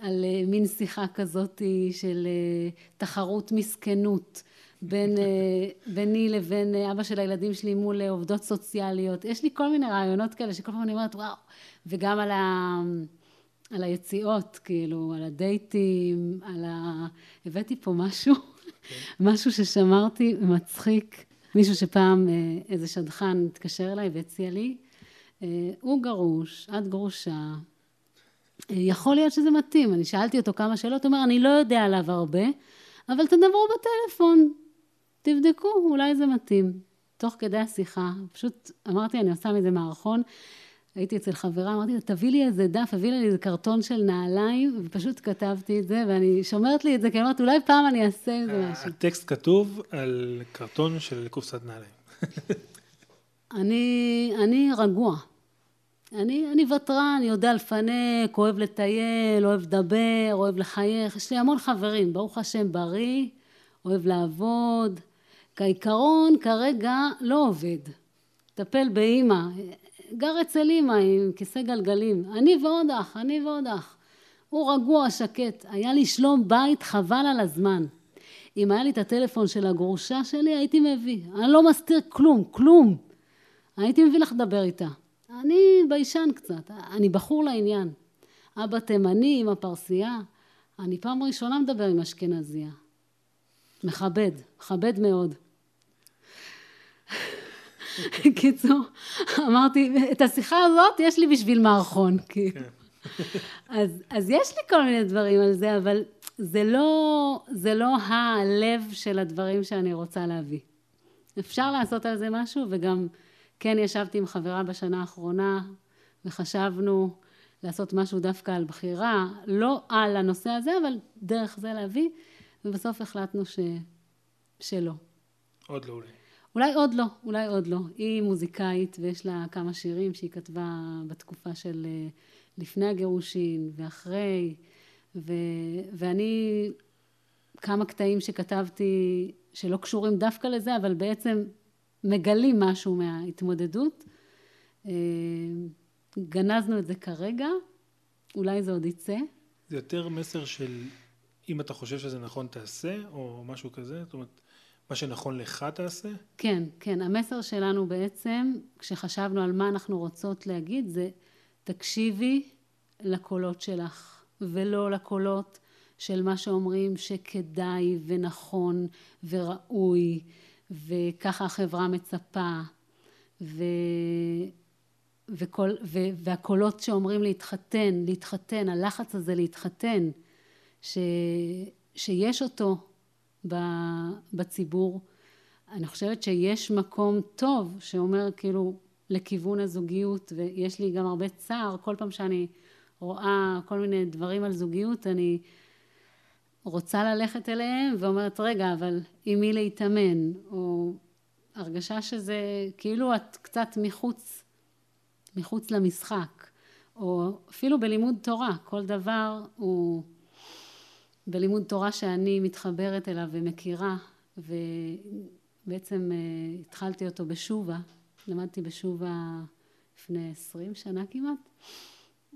על אה, מין שיחה כזאת של אה, תחרות מסכנות. בין, ביני לבין אבא של הילדים שלי מול עובדות סוציאליות. יש לי כל מיני רעיונות כאלה שכל פעם אני אומרת וואו, וגם על ה... על היציאות, כאילו, על הדייטים, על ה... הבאתי פה משהו. כן. משהו ששמרתי מצחיק. מישהו שפעם אה, איזה שדכן התקשר אליי והציע לי, אה, הוא גרוש, את גרושה, אה, יכול להיות שזה מתאים. אני שאלתי אותו כמה שאלות, הוא אומר, אני לא יודע עליו הרבה, אבל תדברו בטלפון, תבדקו, אולי זה מתאים. תוך כדי השיחה, פשוט אמרתי, אני עושה מזה מערכון. הייתי אצל חברה, אמרתי לה, תביא לי איזה דף, הביא לי איזה קרטון של נעליים, ופשוט כתבתי את זה, ואני שומרת לי את זה, כי אומרת, אולי פעם אני אעשה עם זה משהו. הטקסט כתוב על קרטון של קופסת נעליים. אני, אני רגוע. אני, אני ותרן, יודע לפנק, אוהב לטייל, אוהב לדבר, אוהב לחייך. יש לי המון חברים, ברוך השם, בריא, אוהב לעבוד. כעיקרון, כרגע לא עובד. טפל באימא, גר אצל אימא עם כיסא גלגלים, אני ועוד אח, אני ועוד אח. הוא רגוע, שקט. היה לי שלום בית חבל על הזמן. אם היה לי את הטלפון של הגרושה שלי, הייתי מביא. אני לא מסתיר כלום, כלום. הייתי מביא לך לדבר איתה. אני ביישן קצת, אני בחור לעניין. אבא תימני, אמא פרסייה. אני פעם ראשונה מדבר עם אשכנזיה. מכבד, מכבד מאוד. קיצור, אמרתי, את השיחה הזאת יש לי בשביל מערכון, כאילו. אז, אז יש לי כל מיני דברים על זה, אבל זה לא, זה לא הלב של הדברים שאני רוצה להביא. אפשר לעשות על זה משהו, וגם כן ישבתי עם חברה בשנה האחרונה, וחשבנו לעשות משהו דווקא על בחירה, לא על הנושא הזה, אבל דרך זה להביא, ובסוף החלטנו ש... שלא. עוד לא אולי. אולי עוד לא, אולי עוד לא. היא מוזיקאית ויש לה כמה שירים שהיא כתבה בתקופה של אה, לפני הגירושין ואחרי, ו, ואני, כמה קטעים שכתבתי שלא קשורים דווקא לזה, אבל בעצם מגלים משהו מההתמודדות. אה, גנזנו את זה כרגע, אולי זה עוד יצא. זה יותר מסר של אם אתה חושב שזה נכון תעשה, או משהו כזה? זאת אומרת, מה שנכון לך תעשה? כן, כן. המסר שלנו בעצם, כשחשבנו על מה אנחנו רוצות להגיד, זה תקשיבי לקולות שלך, ולא לקולות של מה שאומרים שכדאי ונכון וראוי, וככה החברה מצפה, ו... וכל, ו, והקולות שאומרים להתחתן, להתחתן, הלחץ הזה להתחתן, ש, שיש אותו בציבור, אני חושבת שיש מקום טוב שאומר כאילו לכיוון הזוגיות, ויש לי גם הרבה צער, כל פעם שאני רואה כל מיני דברים על זוגיות, אני רוצה ללכת אליהם ואומרת, רגע, אבל עם מי להתאמן? או הרגשה שזה כאילו את קצת מחוץ מחוץ למשחק, או אפילו בלימוד תורה, כל דבר הוא בלימוד תורה שאני מתחברת אליו ומכירה, ובעצם אה, התחלתי אותו בשובה, למדתי בשובה לפני עשרים שנה כמעט,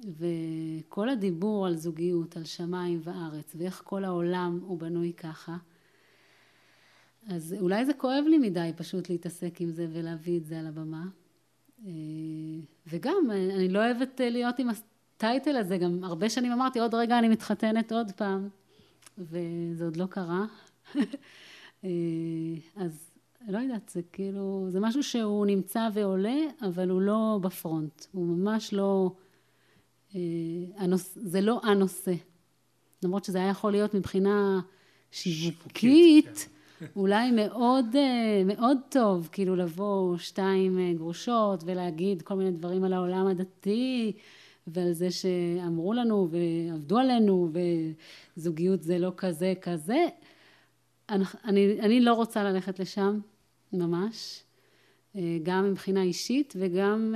וכל הדיבור על זוגיות, על שמיים וארץ, ואיך כל העולם הוא בנוי ככה, אז אולי זה כואב לי מדי פשוט להתעסק עם זה ולהביא את זה על הבמה. אה, וגם, אני לא אוהבת אה, להיות עם הטייטל הזה, גם הרבה שנים אמרתי, עוד רגע אני מתחתנת עוד פעם, וזה עוד לא קרה. אה, אז לא יודעת, זה כאילו, זה משהו שהוא נמצא ועולה, אבל הוא לא בפרונט, הוא ממש לא, הנוס, זה לא הנושא. למרות שזה היה יכול להיות מבחינה שיווקית, כן. אולי מאוד, אה, מאוד טוב, כאילו לבוא שתיים אה, גרושות ולהגיד כל מיני דברים על העולם הדתי ועל זה שאמרו לנו ועבדו עלינו וזוגיות זה לא כזה כזה. אני, אני לא רוצה ללכת לשם, ממש. אה, גם מבחינה אישית וגם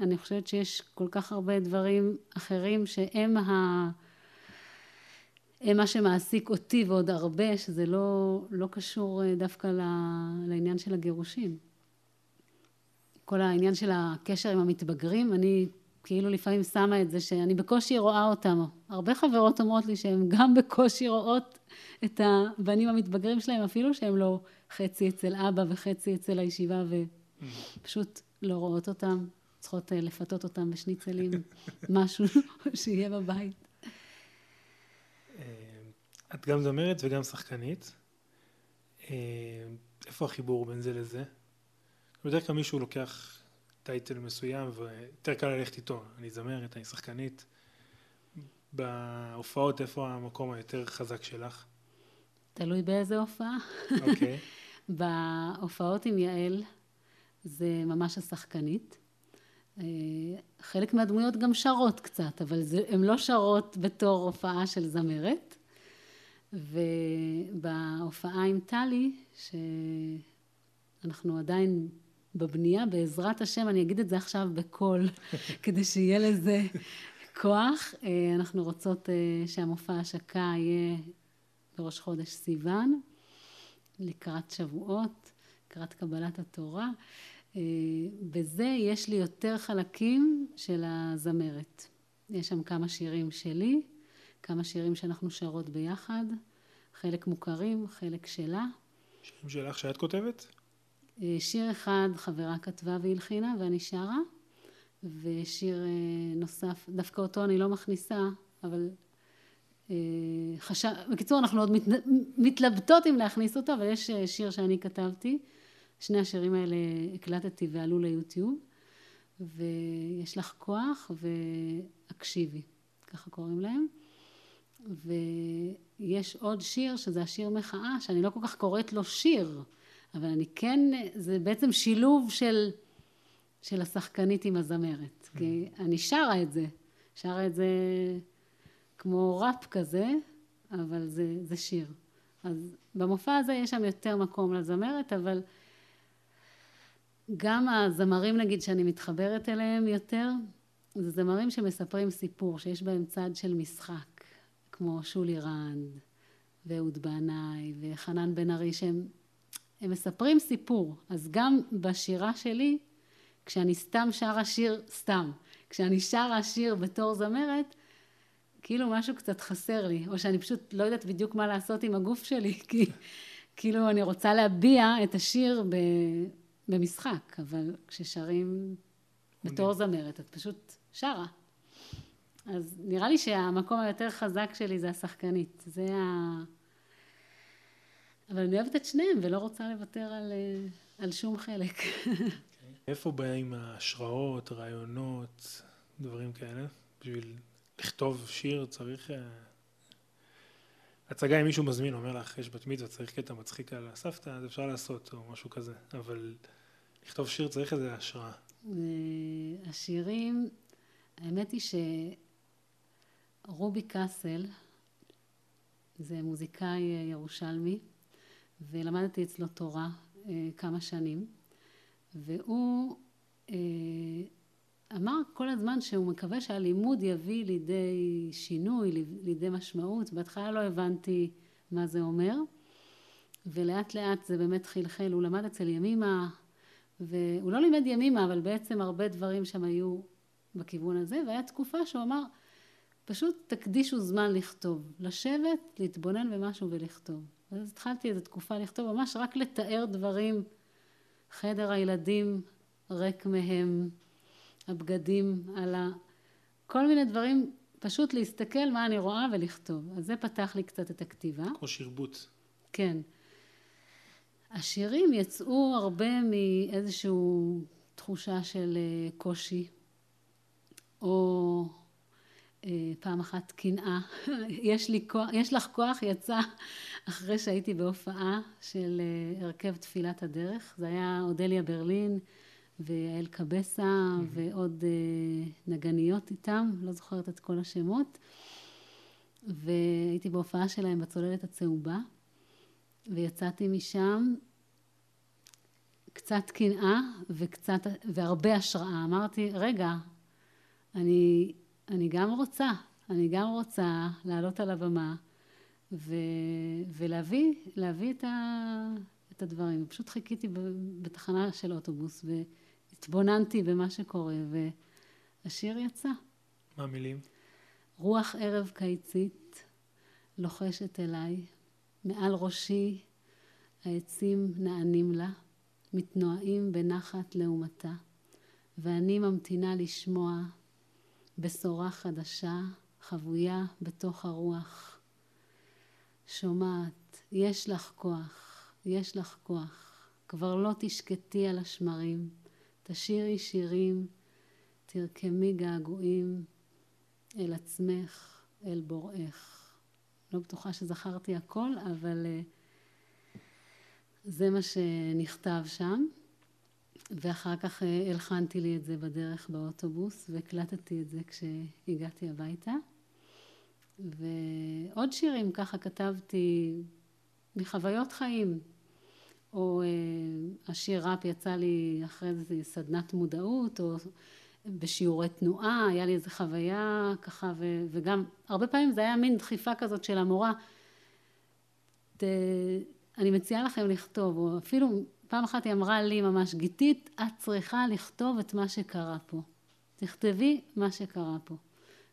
אני חושבת שיש כל כך הרבה דברים אחרים שהם ה... מה שמעסיק אותי ועוד הרבה, שזה לא, לא קשור אה, דווקא לעניין של הגירושים. כל העניין של הקשר עם המתבגרים, אני כאילו לפעמים שמה את זה שאני בקושי רואה אותם. הרבה חברות אומרות לי שהן גם בקושי רואות את הבנים המתבגרים שלהם, אפילו שהם לא חצי אצל אבא וחצי אצל הישיבה, ופשוט לא רואות אותם, צריכות אה, לפתות אותם בשניצלים, משהו שיהיה בבית. את גם זמרת וגם שחקנית. אה, איפה החיבור בין זה לזה? בדרך כלל מישהו לוקח טייטל מסוים ויותר קל ללכת איתו. אני זמרת, אני שחקנית. בהופעות, איפה המקום היותר חזק שלך? תלוי באיזה הופעה. אוקיי. Okay. בהופעות עם יעל זה ממש השחקנית. אה, חלק מהדמויות גם שרות קצת, אבל הן לא שרות בתור הופעה של זמרת. ובהופעה עם טלי, שאנחנו עדיין בבנייה, בעזרת השם, אני אגיד את זה עכשיו בקול, כדי שיהיה לזה כוח. אה, אנחנו רוצות אה, שהמופע השקה יהיה בראש חודש סיוון, לקראת שבועות, לקראת קבלת התורה. אה, בזה יש לי יותר חלקים של הזמרת. יש שם כמה שירים שלי, כמה שירים שאנחנו שרות ביחד, חלק מוכרים, חלק שלה. שירים שלך שאת כותבת? אה, שיר אחד חברה כתבה והלחינה ואני שרה, ושיר אה, נוסף, דווקא אותו אני לא מכניסה, אבל חשב... בקיצור אנחנו עוד מת... מתלבטות אם להכניס אותו, אבל יש שיר שאני כתבתי, שני השירים האלה הקלטתי ועלו ליוטיוב, ויש לך כוח והקשיבי, ככה קוראים להם. ויש עוד שיר, שזה השיר מחאה, שאני לא כל כך קוראת לו שיר, אבל אני כן, זה בעצם שילוב של, של השחקנית עם הזמרת. כי אני שרה את זה, שרה את זה כמו ראפ כזה, אבל זה, זה שיר. אז במופע הזה יש שם יותר מקום לזמרת, אבל גם הזמרים נגיד שאני מתחברת אליהם יותר, זה זמרים שמספרים סיפור, שיש בהם צד של משחק, כמו שולי רנד, ואהוד בנאי, וחנן בן ארי, שהם הם מספרים סיפור. אז גם בשירה שלי, כשאני סתם שרה שיר, סתם, כשאני שרה שיר בתור זמרת, כאילו משהו קצת חסר לי, או שאני פשוט לא יודעת בדיוק מה לעשות עם הגוף שלי, כי כאילו אני רוצה להביע את השיר ב, במשחק, אבל כששרים בתור זמרת, את פשוט שרה. אז נראה לי שהמקום היותר חזק שלי זה השחקנית, זה ה... אבל אני אוהבת את שניהם ולא רוצה לוותר על, אה, על שום חלק. איפה באים ההשראות, רעיונות, דברים כאלה? בשביל לכתוב שיר צריך... אה, הצגה אם מישהו מזמין, אומר לך, יש בת מצווה, צריך קטע מצחיק על הסבתא, אז אפשר לעשות, או משהו כזה. אבל לכתוב שיר צריך איזה השראה. אה, השירים, האמת היא שרובי קאסל, זה מוזיקאי ירושלמי, ולמדתי אצלו תורה כמה שנים. והוא אה, אמר כל הזמן שהוא מקווה שהלימוד יביא לידי שינוי, לידי משמעות. בהתחלה לא הבנתי מה זה אומר, ולאט לאט זה באמת חלחל. הוא למד אצל ימימה, והוא לא לימד ימימה, אבל בעצם הרבה דברים שם היו בכיוון הזה, והיה תקופה שהוא אמר, פשוט תקדישו זמן לכתוב, לשבת, להתבונן במשהו ולכתוב. אז התחלתי איזו תקופה לכתוב, ממש רק לתאר דברים חדר הילדים ריק מהם, הבגדים על ה... כל מיני דברים, פשוט להסתכל מה אני רואה ולכתוב. אז זה פתח לי קצת את הכתיבה. כמו שרבוט. כן. השירים יצאו הרבה מאיזושהי תחושה של אה, קושי, או אה, פעם אחת קנאה. יש, לי כוח, יש לך כוח יצא אחרי שהייתי בהופעה של אה, הרכב תפילת הדרך. זה היה אודליה ברלין ויעל קבסה mm-hmm. ועוד אה, נגניות איתם, לא זוכרת את כל השמות. והייתי בהופעה שלהם בצוללת הצהובה, ויצאתי משם קצת קנאה וקצת, והרבה השראה. אמרתי, רגע, אני אני גם רוצה, אני גם רוצה לעלות על הבמה ו, ולהביא להביא את, ה, את הדברים. פשוט חיכיתי בתחנה של אוטובוס והתבוננתי במה שקורה והשיר יצא. מה המילים? רוח ערב קיצית לוחשת אליי, מעל ראשי העצים נענים לה, מתנועים בנחת לעומתה, ואני ממתינה לשמוע בשורה חדשה חבויה בתוך הרוח. שומעת, יש לך כוח, יש לך כוח, כבר לא תשקטי על השמרים, תשירי שירים, תרקמי געגועים אל עצמך, אל בוראך. לא בטוחה שזכרתי הכל, אבל אה, זה מה שנכתב שם. ואחר כך אה, הלחנתי לי את זה בדרך באוטובוס והקלטתי את זה כשהגעתי הביתה. ועוד שירים ככה כתבתי מחוויות חיים. או אה, השיר ראפ יצא לי אחרי זה סדנת מודעות, או בשיעורי תנועה, היה לי איזו חוויה ככה, ו, וגם הרבה פעמים זה היה מין דחיפה כזאת של המורה. ת, אני מציעה לכם לכתוב, או אפילו פעם אחת היא אמרה לי ממש, גיתית, את צריכה לכתוב את מה שקרה פה. תכתבי מה שקרה פה.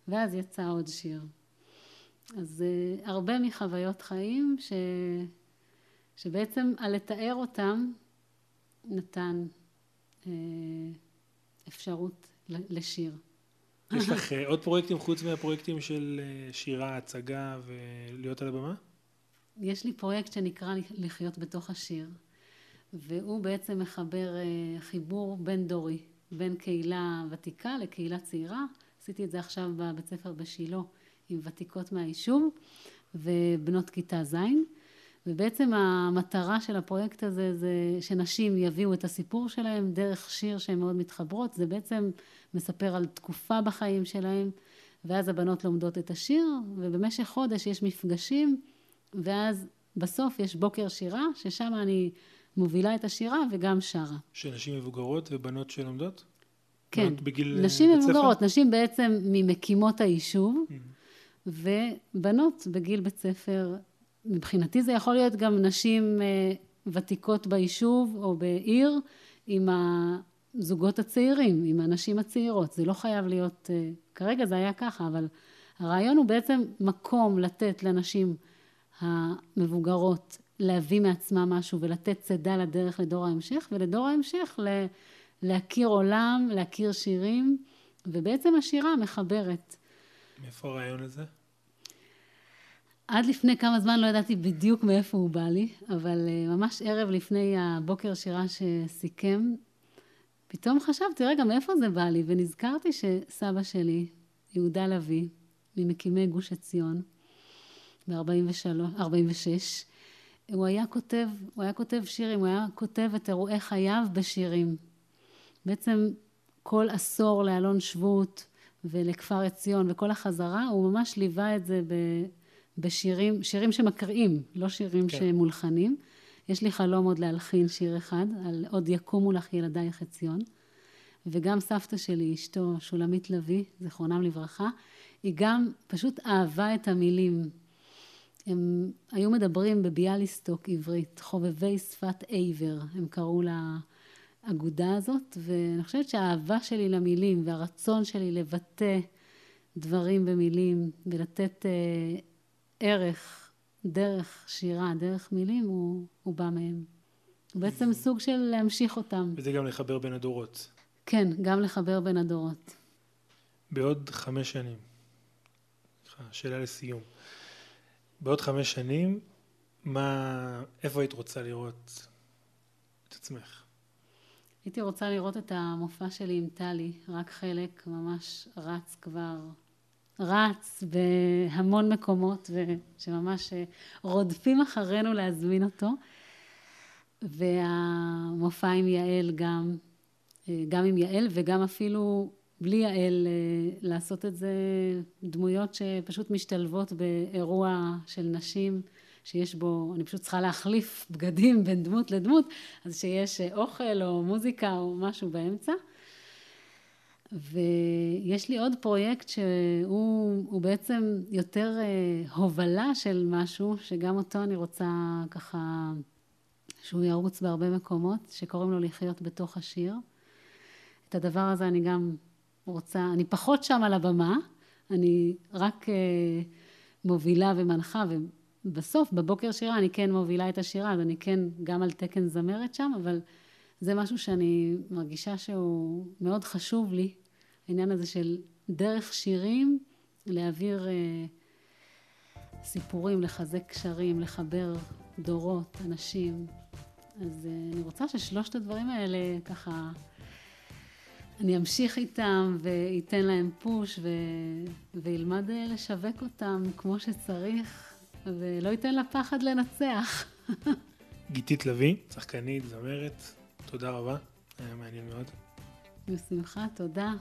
ואז יצא עוד שיר. אז uh, הרבה מחוויות חיים ש... שבעצם על לתאר אותם נתן uh, אפשרות לשיר. יש לך uh, עוד פרויקטים חוץ מהפרויקטים של uh, שירה, הצגה ולהיות על הבמה? יש לי פרויקט שנקרא לחיות בתוך השיר. והוא בעצם מחבר אה, חיבור בין דורי, בין קהילה ותיקה לקהילה צעירה. עשיתי את זה עכשיו בבית ספר בשילה עם ותיקות מהיישוב ובנות כיתה ז', ובעצם המטרה של הפרויקט הזה זה שנשים יביאו את הסיפור שלהם דרך שיר שהן מאוד מתחברות, זה בעצם מספר על תקופה בחיים שלהם, ואז הבנות לומדות את השיר, ובמשך חודש יש מפגשים, ואז בסוף יש בוקר שירה, ששם אני מובילה את השירה וגם שרה. של נשים מבוגרות ובנות שלומדות? כן, בגיל אה, נשים? מבוגרות, נשים בעצם ממקימות היישוב, Mm. ובנות בגיל בית ספר. מבחינתי זה יכול להיות גם נשים אה, ותיקות ביישוב או בעיר עם הזוגות הצעירים, עם הנשים הצעירות. זה לא חייב להיות, אה, כרגע זה היה ככה, אבל הרעיון הוא בעצם מקום לתת לנשים המבוגרות להביא מעצמם משהו ולתת צידה לדרך לדור ההמשך, ולדור ההמשך ל- להכיר עולם, להכיר שירים, ובעצם השירה מחברת. מאיפה הרעיון הזה? עד לפני כמה זמן לא ידעתי בדיוק מאיפה הוא בא לי, אבל אה, ממש ערב לפני הבוקר שירה שסיכם, פתאום חשבתי, רגע, מאיפה זה בא לי? ונזכרתי שסבא שלי, יהודה לביא, ממקימי גוש עציון, ב-46, הוא היה כותב, הוא היה כותב שירים, הוא היה כותב את אירועי חייו בשירים. בעצם כל עשור לאלון שבות ולכפר עציון וכל החזרה, הוא ממש ליווה את זה ב... בשירים, שירים שמקריאים, לא שירים כן. שמולחנים. יש לי חלום עוד להלחין שיר אחד, על עוד יקומו לך ילדייך עציון. וגם סבתא שלי, אשתו, שולמית לביא, זיכרונם לברכה, היא גם פשוט אהבה את המילים. הם היו מדברים בביאליסטוק עברית, חובבי שפת עבר, הם קראו לאגודה הזאת, ואני חושבת שהאהבה שלי למילים והרצון שלי לבטא דברים במילים ולתת אה, ערך דרך שירה, דרך מילים, הוא, הוא בא מהם. הוא בעצם סוג של להמשיך אותם. וזה גם לחבר בין הדורות. כן, גם לחבר בין הדורות. בעוד חמש שנים, שאלה לסיום. בעוד חמש שנים, מה, איפה היית רוצה לראות את עצמך? הייתי רוצה לראות את המופע שלי עם טלי, רק חלק ממש רץ כבר, רץ בהמון מקומות, ושממש אה, רודפים אחרינו להזמין אותו. והמופע עם יעל גם, אה, גם עם יעל וגם אפילו בלי יעל אה, לעשות את זה דמויות שפשוט משתלבות באירוע של נשים שיש בו, אני פשוט צריכה להחליף בגדים בין דמות לדמות, אז שיש אוכל או מוזיקה או משהו באמצע. ויש לי עוד פרויקט שהוא הוא בעצם יותר אה, הובלה של משהו, שגם אותו אני רוצה ככה, שהוא ירוץ בהרבה מקומות, שקוראים לו לחיות בתוך השיר. את הדבר הזה אני גם רוצה, אני פחות שם על הבמה, אני רק אה, מובילה ומנחה, ובסוף, בבוקר שירה, אני כן מובילה את השירה, אז אני כן גם על תקן זמרת שם, אבל זה משהו שאני מרגישה שהוא מאוד חשוב לי, העניין הזה של דרך שירים להעביר אה, סיפורים, לחזק קשרים, לחבר דורות, אנשים. אז אה, אני רוצה ששלושת הדברים האלה ככה, אני אמשיך איתם ואתן להם פוש ו... וילמד אה, לשווק אותם כמו שצריך, ולא ייתן לפחד לנצח. גיתית לביא, שחקנית, זמרת, תודה רבה, היה מעניין מאוד. בשמחה, תודה.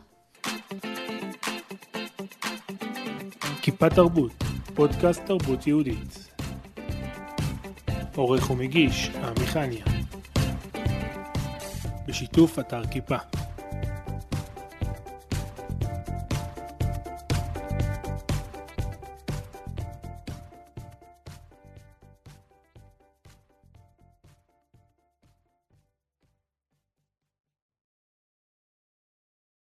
כיפה תרבות, פודקאסט תרבות יהודית. עורך ומגיש, עמי חניה. בשיתוף אתר כיפה.